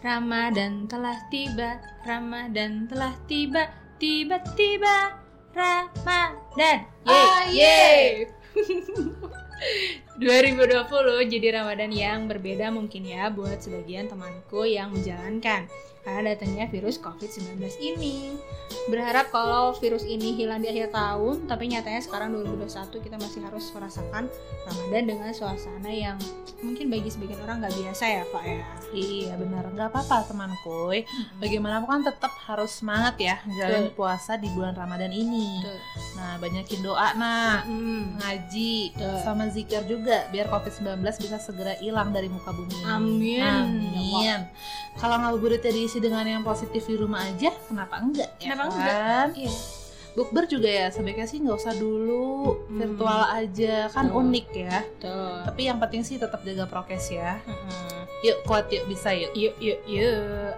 Ramadan telah tiba, Ramadan telah tiba, tiba-tiba Ramadan. Ah, Yeay, yeay. 2020 jadi Ramadan yang berbeda mungkin ya buat sebagian temanku yang menjalankan karena datangnya virus COVID-19 ini. Berharap kalau virus ini hilang di akhir tahun, tapi nyatanya sekarang 2021 kita masih harus merasakan Ramadan dengan suasana yang mungkin bagi sebagian orang nggak biasa ya Pak ya. Iya benar, nggak apa-apa temanku. Bagaimanapun kan tetap harus semangat ya jalan Betul. puasa di bulan Ramadan ini. Betul. Nah banyakin doa nah, Hmm. ngaji Betul. sama zikir juga biar COVID-19 bisa segera hilang dari muka bumi. ini. Amin. Amin. Kalau ngabuburitnya diisi dengan yang positif di rumah aja, kenapa enggak? ya Kenapa kan? Iya. Bukber juga ya sebaiknya sih nggak usah dulu Hmm. virtual aja kan Betul. unik ya. Betul. Tapi yang penting sih tetap jaga prokes ya. Mm-mm. Yuk kuat yuk bisa yuk. Yuk, yuk, yuk.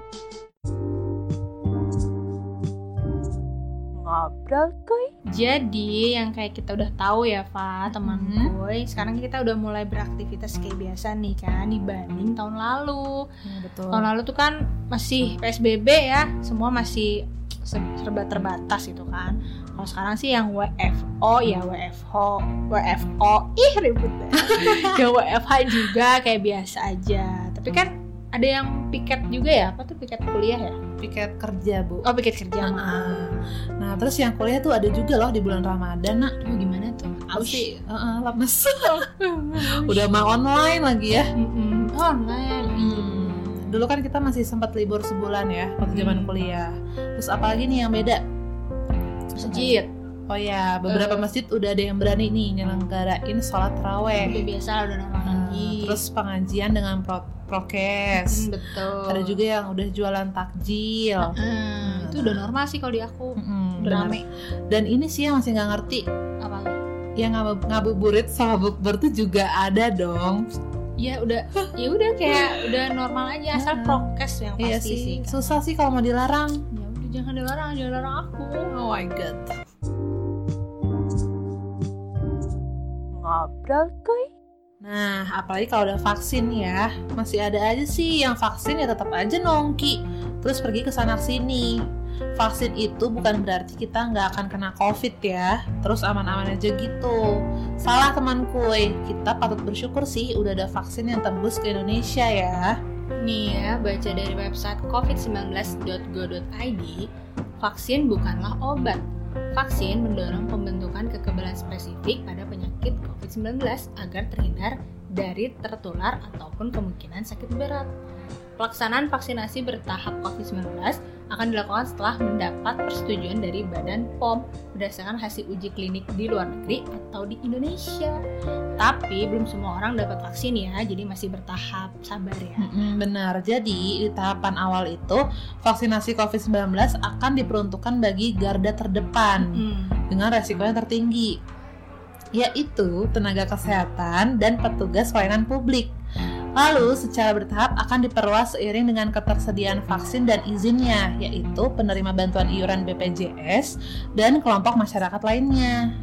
Ngobrol kuy. Jadi yang kayak kita udah tahu ya, Fa, teman Mhm. gue, sekarang kita udah mulai beraktivitas kayak biasa nih kan dibanding tahun lalu. Ya, betul. Tahun lalu tuh kan masih PSBB ya, semua masih se- serba terbatas gitu kan. Kalau sekarang sih yang WFO ya WFO, WFO, ih ribut deh. yang WFH juga kayak biasa aja. Tapi kan ada yang piket juga ya, apa tuh piket kuliah ya? Piket kerja bu. Oh piket kerja maaf. Nah terus yang kuliah tuh ada juga loh di bulan Ramadan nak. Aduh gimana tuh? Pasti heeh, lemes. Udah mau online lagi ya. Mm-mm. online. Hmm. Dulu kan kita masih sempat libur sebulan ya waktu zaman Hmm. kuliah. Terus apalagi nih yang beda? Masjid. Oh ya, beberapa Eh. masjid udah ada yang berani nih nyelenggarain sholat raweh. biasa lah, udah normal Nah, lagi. terus pengajian dengan pro- prokes. Hmm, betul. Ada juga yang udah jualan takjil. Hmm, itu udah normal sih kalau di aku. Udah rame. Dan ini sih yang masih nggak ngerti, Apa yang ngab- ngabuburit sama bukber tuh juga ada dong. Ya udah, ya udah kayak udah normal aja asal Heeh. prokes yang Iya pasti sih, sih. kan. susah sih kalau mau dilarang. Ya udah jangan dilarang, jangan larang aku. Oh my god. Ngobrol kuy. Nah, apalagi kalau udah vaksin ya, masih ada aja sih yang vaksin ya tetap aja nongki, terus pergi ke sana sini. Vaksin itu bukan berarti kita nggak akan kena covid ya, terus aman-aman aja gitu. Salah temanku, kita patut bersyukur sih udah ada vaksin yang tembus ke Indonesia ya. Nih ya, baca dari website covid19.go.id, vaksin bukanlah obat. Vaksin mendorong pembentukan kekebalan spesifik pada penyakit COVID-19 agar terhindar dari tertular ataupun kemungkinan sakit berat. Pelaksanaan vaksinasi bertahap COVID-19 akan dilakukan setelah mendapat persetujuan dari Badan POM berdasarkan hasil uji klinik di luar negeri atau di Indonesia. Tapi belum semua orang dapat vaksin ya, jadi masih bertahap, sabar ya. Benar, jadi di tahapan awal itu vaksinasi COVID-19 akan diperuntukkan bagi garda terdepan. Hmm. dengan resiko yang tertinggi, yaitu tenaga kesehatan dan petugas pelayanan publik. Lalu, secara bertahap akan diperluas seiring dengan ketersediaan vaksin dan izinnya, yaitu penerima bantuan iuran BPJS dan kelompok masyarakat lainnya.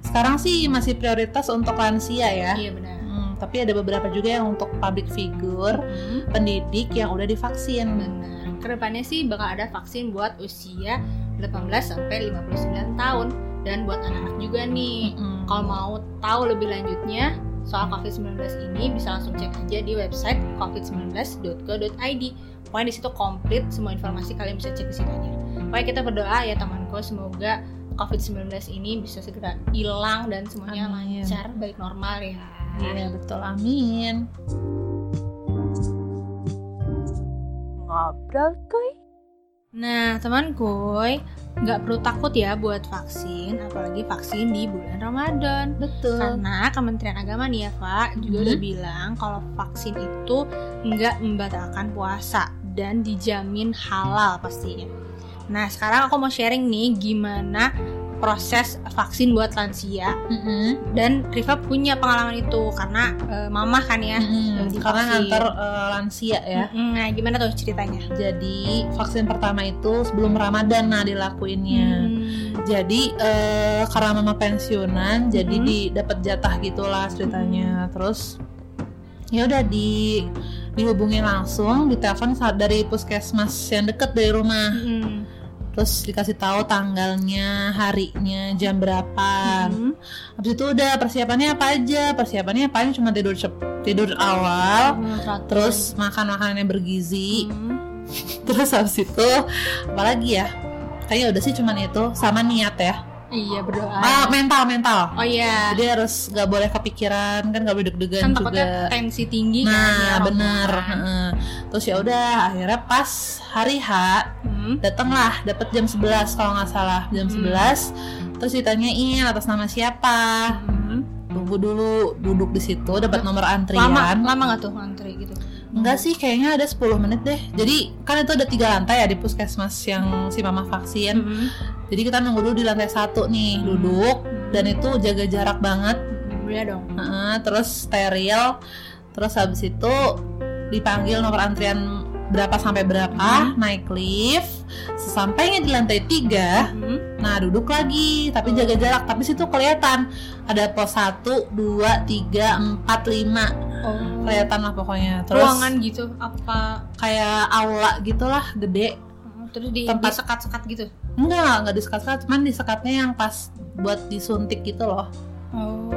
Sekarang sih masih prioritas untuk lansia ya, Iya benar. Hmm, tapi ada beberapa juga yang untuk public figure, Hmm, pendidik yang udah divaksin. benar. Ke depannya sih bakal ada vaksin buat usia 18 sampai 59 tahun dan buat anak-anak juga nih. Mm-mm. Kalau mau tahu lebih lanjutnya soal COVID-19 ini bisa langsung cek aja di website covid19.go.id. Pokoknya di situ komplit semua informasi kalian bisa cek di situ aja. Pokoknya kita berdoa ya temanku semoga COVID-19 ini bisa segera hilang dan semuanya Amin. lancar, balik normal ya. Iya betul, amin. ngobrol kuy. Nah temanku, nggak perlu takut ya buat vaksin, apalagi vaksin di bulan Ramadan. Betul. Karena Kementerian Agama nih ya Pak juga Mhm. udah bilang kalau vaksin itu nggak membatalkan puasa dan dijamin halal pastinya. Nah sekarang aku mau sharing nih gimana proses vaksin buat lansia Mm-mm. dan Riva punya pengalaman itu karena eh, mama kan ya. Yang Karena divaksin. nganter eh, lansia ya. Mm-mm. Nah gimana tuh ceritanya? Jadi vaksin pertama itu sebelum Ramadan nah dilakuinnya. Hmm. Jadi eh, karena mama pensiunan, jadi Mhm. di dapat jatah gitulah ceritanya. Terus ya udah di dihubungi langsung ditelepon saat dari puskesmas yang deket dari rumah Mm-mm. Terus dikasih tahu tanggalnya harinya jam berapa. Mm-mm. habis itu udah persiapannya apa aja? Persiapannya paling cuma tidur cep- tidur awal Mm, teratur. terus makan makanan yang bergizi. Mm. terus habis itu apalagi ya? Kayaknya udah sih cuman itu sama niat ya. Iya berdoa. Ah mental mental. Oh iya. Jadi harus nggak boleh kepikiran kan nggak boleh deg-degan kan juga. tensi tinggi kan ya, nah bener terus ya udah akhirnya pas hari H Hmm. datanglah dapat jam 11 kalau nggak salah jam Hmm. 11 terus ditanyain atas nama siapa. Hmm. tunggu dulu duduk di situ dapat nomor antrian. lama lama nggak tuh ngantri gitu? Enggak sih kayaknya ada 10 menit deh. Jadi kan itu ada tiga lantai ya di puskesmas yang si mama vaksin. Hmm. jadi kita nunggu dulu di lantai satu nih duduk. Dan itu jaga jarak banget. Iya dong. Heeh, terus steril. Terus habis itu dipanggil nomor antrian berapa sampai berapa naik lift sesampainya di lantai tiga Hmm. nah duduk lagi tapi jaga jarak tapi situ kelihatan. Ada pos 1, 2, 3, 4, 5 oh. Kelihatan lah pokoknya. Terus ruangan gitu apa? kayak aula gitulah gede. Hmm, terus di Tempat- sekat-sekat gitu? Enggak enggak disekat-sekat cuman disekatnya yang pas buat disuntik gitu loh. Oh.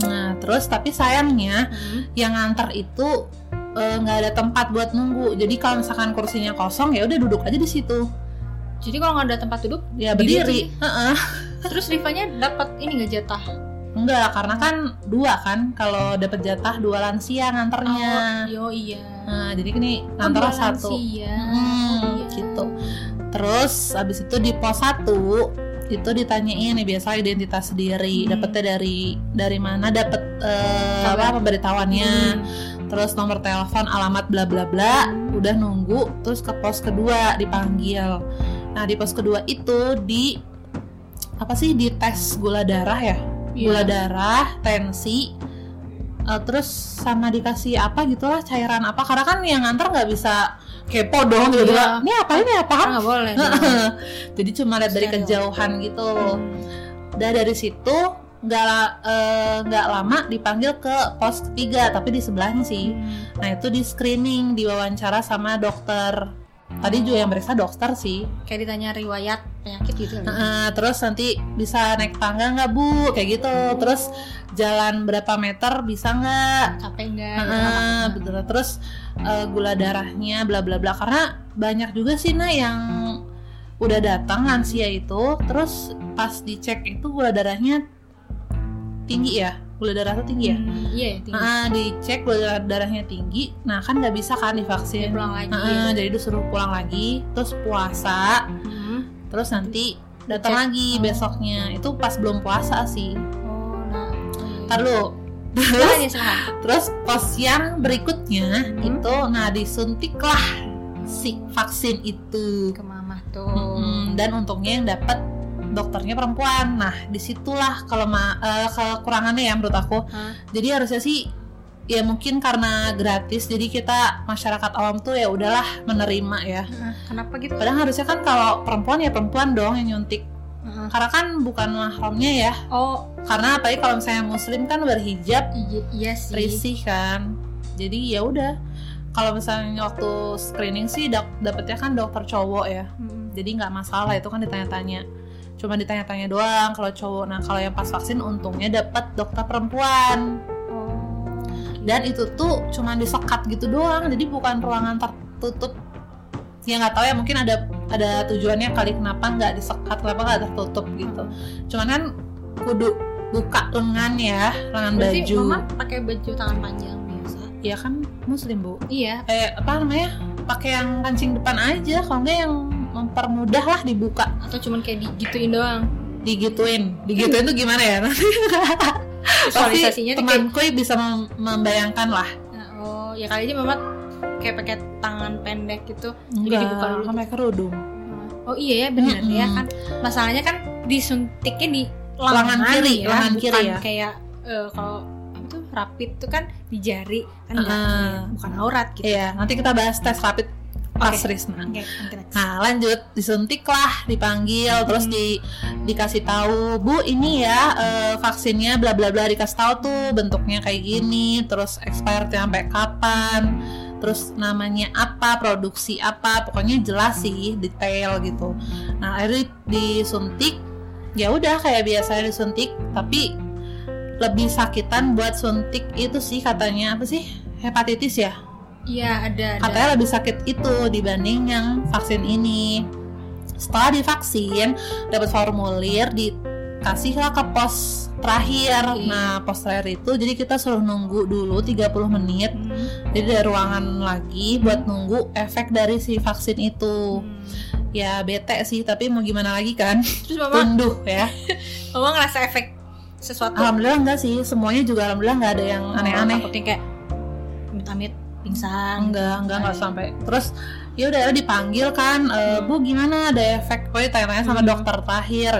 Nah terus tapi sayangnya Hmm. yang nganter itu eh, nggak ada tempat buat nunggu jadi kalau misalkan kursinya kosong ya udah duduk aja di situ jadi kalau nggak ada tempat duduk ya Berdiri berdiri Heeh. terus Rifanya dapat ini nggak jatah enggak karena kan dua kan kalau dapat jatah dua lansia nganternya oh iya nah jadi ini Oh, nganter dua satu lansia. Hmm, Iya. gitu. terus abis itu di pos 1 itu ditanyain nih biasa identitas sendiri Hmm. dapetnya dari dari mana dapet Kabar. apa pemberitahuannya Hmm. Terus nomor telepon alamat bla bla bla udah nunggu. Terus ke pos kedua dipanggil. Nah di pos kedua itu di apa sih di tes gula darah ya? Iya. gula darah tensi eh, terus sama dikasih apa gitulah cairan apa. Karena kan yang nganter nggak bisa kepo dong gitu. Iya. ini apa ini apa nggak boleh jadi cuma lihat dari Steril. kejauhan gitu. Udah dari situ nggak eh, nggak lama dipanggil ke pos ketiga tapi di sebelahnya sih Hmm. Nah itu di screening, diwawancara sama dokter. Tadi juga yang meriksa dokter sih. kayak ditanya riwayat penyakit gitu kan? Nah, terus nanti bisa naik tangga nggak bu, kayak gitu. Terus jalan berapa meter bisa nggak? capek nggak apa-apa. betul. Terus eh, gula darahnya, bla bla bla. Karena banyak juga sih nah yang udah datang lansia itu, terus pas dicek itu gula darahnya tinggi ya, gula darah tuh tinggi ya. Hmm, iya ya tinggi Nah, dicek gula darahnya tinggi, nah kan nggak bisa kan Dia divaksin. pulang lagi Heeh, jadi disuruh pulang lagi, terus puasa, Hmm. terus nanti datang lagi Oh. besoknya. Itu pas belum puasa sih. oh nah Ntar dulu. Silahkan ya silahkan Terus pos yang berikutnya Hmm. itu, nah disuntiklah si vaksin itu. ke mama tuh Mm, dan untungnya yang dapat dokternya perempuan. Nah di situlah kalau eh, kekurangannya ya menurut aku. Hah? Jadi harusnya sih ya mungkin karena gratis jadi kita masyarakat awam tuh ya udahlah menerima ya Hah, kenapa gitu padahal harusnya kan kalau perempuan ya perempuan dong yang nyuntik Hah. karena kan bukan mahramnya ya oh karena apalagi kalau misalnya muslim kan berhijab iya, iya sih risih kan jadi ya udah kalau misalnya waktu screening sih dap- dapetnya kan dokter cowok ya Hmm. jadi nggak masalah itu kan ditanya-tanya cuma ditanya-tanya doang kalau cowok. Nah kalau yang pas vaksin untungnya dapat dokter perempuan. Oh. Dan itu tuh cuma disekat gitu doang. Jadi bukan ruangan tertutup. Ya nggak tahu ya mungkin ada ada tujuannya kali kenapa nggak disekat kenapa nggak tertutup gitu. Cuman kan kudu buka lengan ya lengan berarti baju. mama pakai baju tangan panjang biasa? Ya kan muslim bu? Iya. Eh apa namanya pakai yang kancing depan aja. Kalau nggak yang mempermudah lah dibuka. Atau cuman kayak digituin doang? Digituin. Digituin tuh gimana ya? Nanti visualisasinya kayak temanku bisa mem- membayangkan lah. Nah, oh ya kali aja mama kayak pakai tangan pendek gitu jadi dibuka dulu kan pakai kerudung. Oh iya ya benar Mm-mm. ya kan. Masalahnya kan disuntiknya di Lengan kiri, ya, lengan bukan kiri ya. kayak eh, kalau tuh rapid tuh kan di jari kan ya, bukan aurat gitu. Iya, nanti kita bahas tes rapid pas. Oke, nanti next. Nah, lanjut disuntik lah, dipanggil, terus Hmm. di dikasih tahu, "Bu, ini ya eh, vaksinnya bla bla bla dikasih tahu tuh bentuknya kayak gini, terus expirednya sampai kapan." terus namanya apa produksi apa pokoknya jelas sih detail gitu nah akhirnya disuntik ya udah kayak biasa disuntik tapi lebih sakitan buat suntik itu sih katanya apa sih hepatitis ya Iya ada. ada. katanya lebih sakit itu dibanding yang vaksin ini setelah divaksin dapat formulir dikasih lah ke pos terakhir Oke. nah pos terakhir itu jadi kita suruh nunggu dulu 30 menit Hmm. jadi ada ruangan lagi buat nunggu efek dari si vaksin itu Hmm. ya bete sih tapi mau gimana lagi kan Terus mama, tunduh ya mama ngerasa efek sesuatu. alhamdulillah enggak sih semuanya juga alhamdulillah nggak ada yang aneh-aneh Takutnya kayak amit-amit pingsan. enggak enggak enggak sampai terus ya udah dipanggil kan e, bu gimana ada efek pokoknya tanya-tanya sama Hmm. dokter terakhir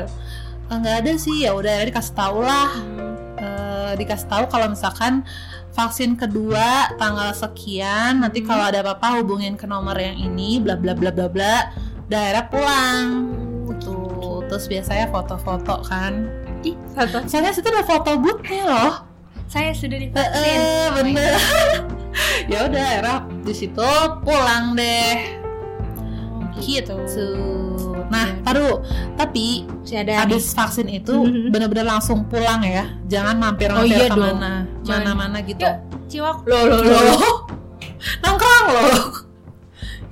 enggak ada sih ya udah dikasih tahu lah. Eh, dikasih tahu kalau misalkan vaksin kedua tanggal sekian nanti Hmm. kalau ada apa-apa hubungin ke nomor yang ini bla bla bla bla bla daerah pulang tuh terus biasanya foto-foto kan Ih, foto. soalnya situ ada foto bootnya loh Saya sudah Eh, divaksin. eh, Oh my bener ya udah akhirnya di situ pulang deh. Gitu. Nah taruh tapi Masih ada habis vaksin itu Mhm. bener-bener langsung pulang ya? Jangan mampir Oh iya ke mana mana-mana gitu. Yuk, Ciwak. Loh, loh, loh. loh. Nongkrong loh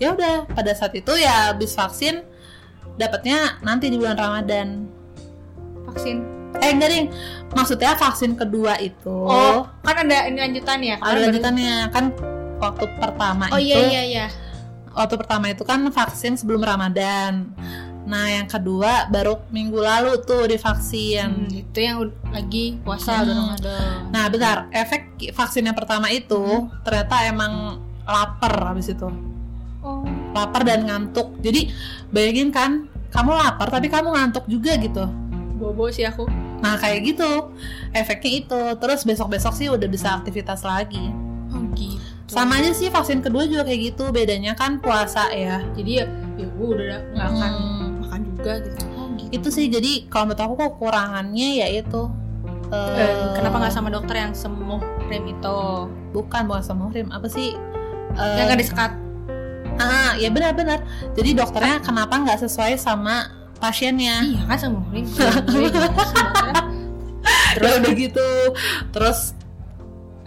ya udah pada saat itu ya habis vaksin dapatnya nanti di bulan Ramadan. Vaksin. Eh enggak ding maksudnya vaksin kedua itu Oh, kan ada ini lanjutan ya? ada lanjutannya kan waktu pertama Oh itu iya iya iya. waktu pertama itu kan vaksin sebelum Ramadan nah yang kedua baru minggu lalu tuh divaksin Hmm, itu yang lagi puasa udah Hmm. Ramadan. Nah, bentar. Efek vaksin yang pertama itu Hmm. ternyata emang lapar habis itu. Oh. Lapar dan ngantuk. Jadi, bayangin kan, kamu lapar tapi kamu ngantuk juga gitu. Bobo sih aku. Nah, kayak gitu. Efeknya itu. Terus besok-besok sih udah bisa aktivitas lagi. Oh gitu. Sama aja sih vaksin kedua juga kayak gitu. Bedanya kan puasa ya. Jadi ya, ya gue udah nggak akan Hmm. makan juga gitu. Oh gitu. Itu sih jadi kalau menurut aku kekurangannya ya itu. Eh, eh, kenapa nggak sama dokter yang sembuh rem itu? bukan bukan sama Rim apa sih Eh, yang nggak disekat. Ah, ya benar-benar. Jadi dokternya kenapa nggak sesuai sama pasiennya? Iya kan sih dokternya? Terus udah gitu. Terus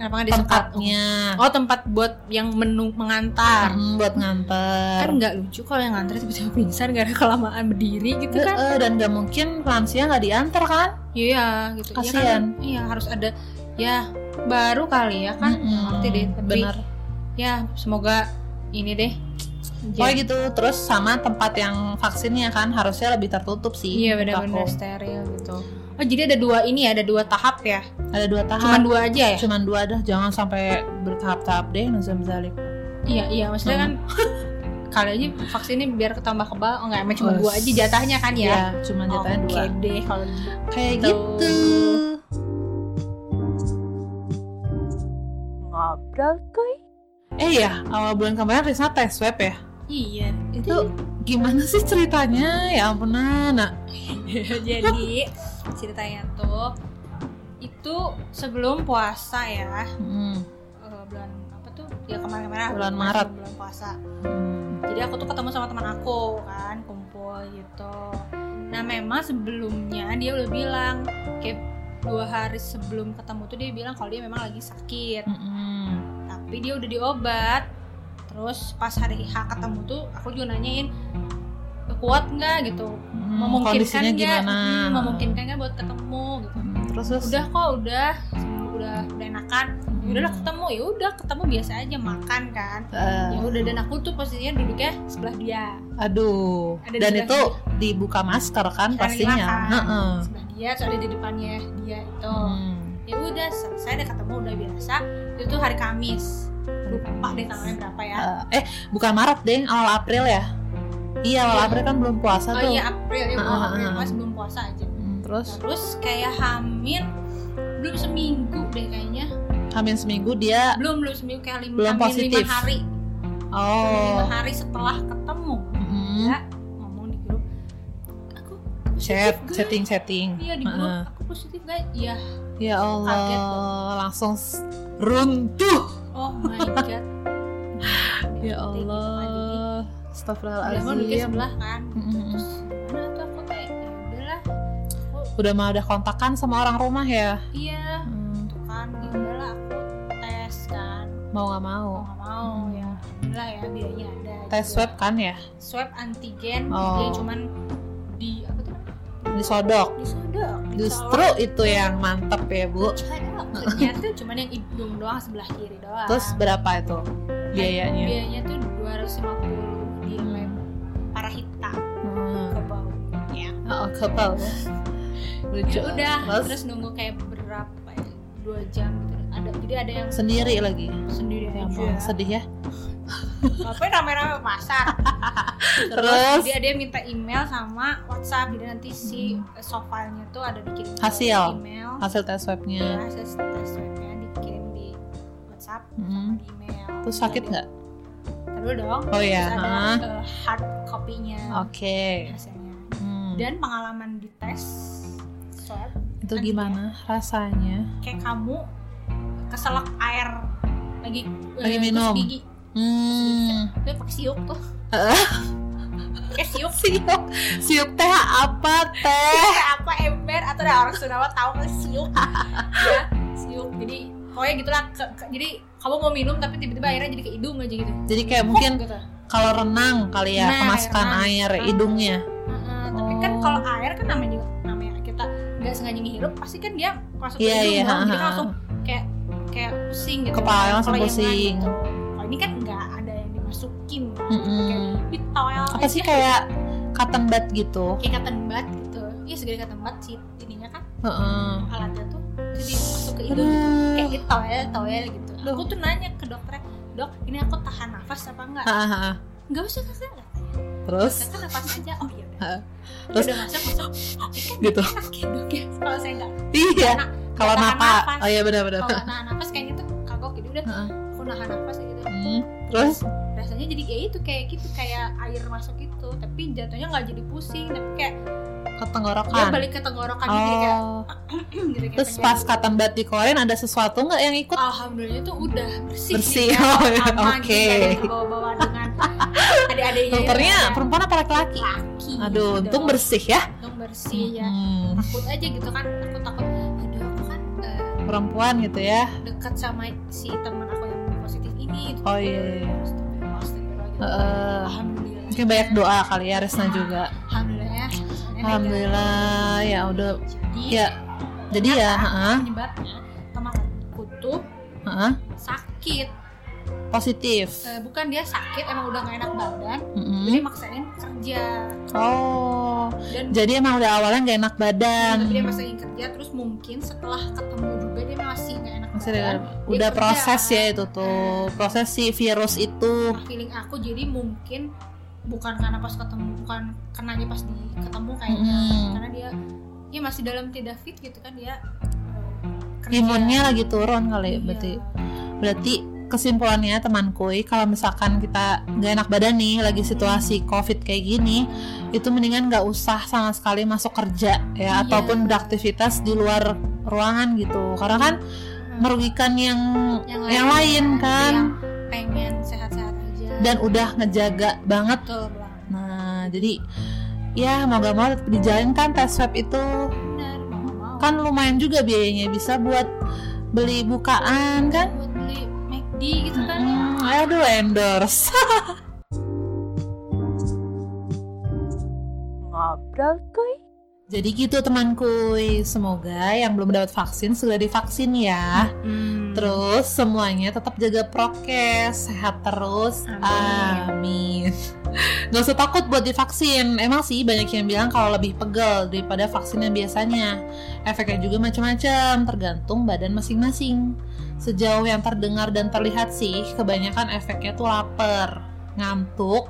disekat? tempatnya Oh tempat buat yang menu mengantar. mm, buat nganter. Kan nggak lucu kalau yang nganter tiba-tiba pingsan gara kelamaan berdiri gitu kan? Eh, dan nggak mungkin lansia nggak diantar kan? Iya gitu. Iya kan? Kasian. Iya harus ada. Ya baru kali ya kan? Mm-mm, Ngerti deh. Tapi Bener. ya semoga ini deh. Pokoknya gitu. Terus sama tempat yang vaksinnya kan harusnya lebih tertutup sih. Iya menurut benar-benar aku. steril gitu. Oh jadi ada dua ini ya, ada dua tahap ya? Ada dua tahap. Cuma dua aja ya? Cuman dua dah. Jangan sampai bertahap-tahap deh. Nazam Zalik. Iya iya, maksudnya kan kali aja vaksinnya biar ketambah kebal, oh enggak, emang cuma dua aja jatahnya kan ya? Ya, cuma jatahnya Oke dua. deh kalau gitu. Kayak Gitu. gitu. Ngobrol kuy. Eh ya, awal bulan kemarin Risna tes swab ya. Iya. Itu gimana sih ceritanya? Ya ampun, Nana. jadi ceritanya tuh itu sebelum puasa ya, Hmm. eh, bulan apa tuh? Ya kemarin-kemarin Bulan Maret. bulan puasa. Hmm. jadi aku tuh ketemu sama teman aku kan kumpul gitu nah memang sebelumnya dia udah bilang kayak dua hari sebelum ketemu tuh dia bilang kalau dia memang lagi sakit Mm-mm. tapi dia udah diobat terus pas hari H ketemu tuh aku juga nanyain kuat nggak? gitu. Hmm, memungkinkan nggak? Hmm, memungkinkan nggak buat ketemu? gitu. Hmm, terus terus? Udah kok udah. Udah udah enakan. Hmm. udah lah ketemu. Ya udah ketemu biasa aja makan kan. Eh, ya udah dan aku tuh posisinya duduknya sebelah dia. Aduh. Ada Dan itu dibuka masker kan Saling pastinya. makan. Heeh. sebelah dia soalnya di depannya dia itu. Hmm. ya udah selesai deh ketemu udah biasa. Itu hari Kamis lupa deh tanggalnya berapa ya. Eh, eh, bukan Maret, Deng, awal April ya? Iya, awal Iya. April kan belum puasa oh tuh. iya April ya gua ah, April. ah. pas belum puasa aja. Hmm, terus? Terus kayak hamil belum seminggu deh kayaknya. Hamil seminggu dia belum belum seminggu kayak lima, Belum hamil positif. lima hari. Oh. Lima hari setelah ketemu. Mm, ya ngomong di grup. Aku chat gak? setting setting iya di grup. Heeh. aku positif gak iya. Ya Allah Kaget langsung runtuh. oh my god Ya Allah. Astagfirullahaladzim. sebelah kan terus gimana tuh aku kayak ya udahlah Udah mah udah kontakan sama orang rumah ya. iya Hmm, tuh kan ya udahlah aku tes kan mau nggak mau. mau nggak mau Hmm. ya alhamdulillah ya biayanya ada Tes swab kan ya? swab antigen Oh. dia cuman Disodok. disodok Justru itu yang mantep ya bu. ternyata cuman yang hidung doang sebelah kiri doang Terus berapa itu biayanya? biayanya tuh 250 di Hmm. lab parahita Hmm. ke bawah ya Oh, kepal. Lucu. ya udah Terus, terus nunggu kayak berapa ya dua jam gitu ada jadi ada yang sendiri lagi. sendiri Ya aja sedih ya. Ngapain rame-rame masak terus, Terus? dia dia minta email sama WhatsApp jadi nanti si softfile-nya tuh ada Hmm. Hasil. email Hasil tes ya swabnya. hasil tes swabnya dikirim di WhatsApp sama Hmm. di email Terus sakit nggak? terus dong Oh ya. terus ada uh, hard copy-nya Oke. hasilnya Hmm. dan pengalaman di tes swab Itu gimana rasanya? kayak kamu keselak air lagi Lagi eh, minum. gigi Hmm. dia pakai siuk tuh pakai siuk Siuk, siuk teh apa teh? kayak apa ember atau ada orang Sunda tahu nggak siuk ya siuk jadi pokoknya gitulah ke- ke- jadi kamu mau minum tapi tiba-tiba airnya jadi ke hidung aja gitu Jadi kayak mungkin gitu. kalau renang kali ya Nah, kemasukan renang. air Ah. hidungnya. Heeh, tapi kan Oh. kalau air kan namanya juga namanya kita nggak sengaja ngehirup pasti kan dia masuk ke Iya hidung iya. dong. jadi kan langsung kayak kayak pusing gitu Kepala langsung yang pusing. gitu. Kalau ini kan nggak ada yang dimasukin Mm-mm. kayak di toel Apa sih kayak cotton bud gitu? kayak cotton bud gitu iya segede cotton bud sih ininya kan Heeh. alatnya tuh jadi masuk ke hidung gitu. kayak di toel toel gitu Duh. aku tuh nanya ke dokternya dok ini aku tahan nafas apa enggak nggak usah kakak katanya Terus kakak nafas aja oh iya udah Terus? udah masuk masuk kan Gitu. enak ya dok ya kalau saya nggak iya. Kalau napa? Oh iya benar-benar. kalau nahan nafas kayaknya tuh kagok gitu udah Heeh. aku nahan nafas kayak gitu Hmm. Terus rasanya jadi kayak itu kayak gitu kayak air masuk gitu tapi jatuhnya nggak jadi pusing tapi kayak ke tenggorokan. balik ke tenggorokan gitu jadi kayak Oh. gitu kayak Terus pas cotton bud dikeluarin ada sesuatu nggak yang ikut? Alhamdulillah tuh udah bersih Bersih. gitu ya, Oh, Oke. gitu, yang bawa-bawa dengan adik-adiknya itu Dokternya kan. perempuan apa laki-laki? laki Aduh, gitu. untung bersih ya. untung bersih ya Hmm, takut aja gitu kan aku takut aduh aku kan eh, perempuan gitu ya. dekat sama si teman aku ini. Oh iya. iya. Alhamdulillah Mungkin banyak doa kali ya Resna juga. Alhamdulillah ya Alhamdulillah ya udah jadi ya. Jadi ya, penyebabnya temanku tuh heeh, sakit positif. Eh, bukan dia sakit emang udah gak enak badan Mm-mm. jadi maksain kerja Oh, dan jadi emang udah awalnya nggak enak badan. tapi dia maksain kerja terus mungkin setelah ketemu juga dia masih gak enak Masih badan ada- dia udah kerja. proses ya itu tuh, proses si virus itu. Nah, feeling aku jadi mungkin bukan karena pas ketemu bukan kenanya pas di ketemu kayaknya Mm. karena dia ya masih dalam tidak fit gitu kan dia eh, kerja. Imunnya lagi turun kali, Iya. berarti. Berarti kesimpulannya temanku, kalau misalkan kita nggak enak badan nih, lagi situasi covid kayak gini, itu mendingan nggak usah sama sekali masuk kerja ya, Iya. ataupun beraktivitas di luar ruangan gitu, karena kan Hmm. merugikan yang yang lain kan, yang pengen sehat-sehat aja. Dan udah ngejaga banget. betul banget. Nah, jadi ya mau gak mau dijalankan tes swab itu. Benar mau mau kan lumayan juga biayanya bisa buat beli bukaan kan McD gitu kan. Hmm, aduh endorse. Ngobrol kuy jadi gitu temanku. Semoga yang belum dapat vaksin segera divaksin ya. Terus semuanya tetap jaga prokes sehat terus. Amin. amin. Gak usah takut buat divaksin. Emang sih banyak yang bilang kalau lebih pegel daripada vaksin yang biasanya. Efeknya juga macam-macam Tergantung badan masing-masing. Sejauh yang terdengar dan terlihat sih Kebanyakan efeknya tuh lapar Ngantuk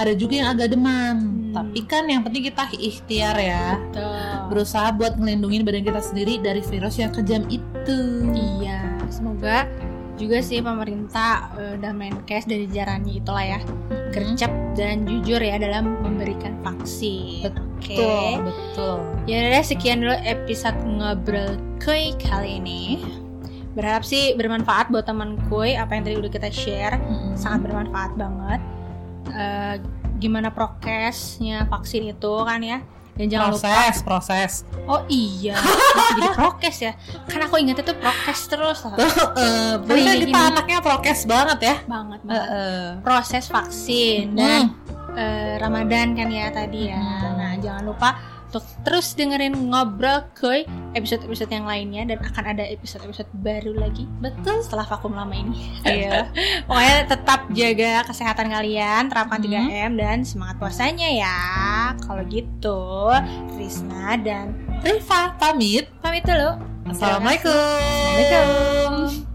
Ada juga yang agak demam Hmm. Tapi kan yang penting kita ikhtiar ya Berusaha buat ngelindungin badan kita sendiri dari virus yang kejam itu Iya, semoga juga sih pemerintah eh, dan Menkes dari jarannya itulah ya gercep dan jujur ya dalam memberikan vaksin. Betul, betul Ya udah sekian dulu episode ngobrol kuy kali ini. Berharap sih bermanfaat buat teman kue apa yang tadi udah kita share Mm-mm. sangat bermanfaat banget Eh, gimana prokesnya vaksin itu kan ya dan jangan lupa proses proses oh iya jadi prokes ya kan aku ingat itu prokes terus lah. Eh, Tapi berarti kayak kita anaknya prokes banget ya banget Eh, banget eh. proses vaksin dan eh, Ramadan kan ya tadi ya. Hmm. Nah, jangan lupa untuk terus dengerin ngobrol ke episode-episode yang lainnya dan akan ada episode-episode baru lagi betul setelah vakum lama ini. iya Pokoknya tetap jaga kesehatan kalian, terapkan Hmm. 3M dan semangat puasanya ya. Kalau gitu, Risna dan Riva pamit pamit dulu. assalamualaikum Assalamualaikum.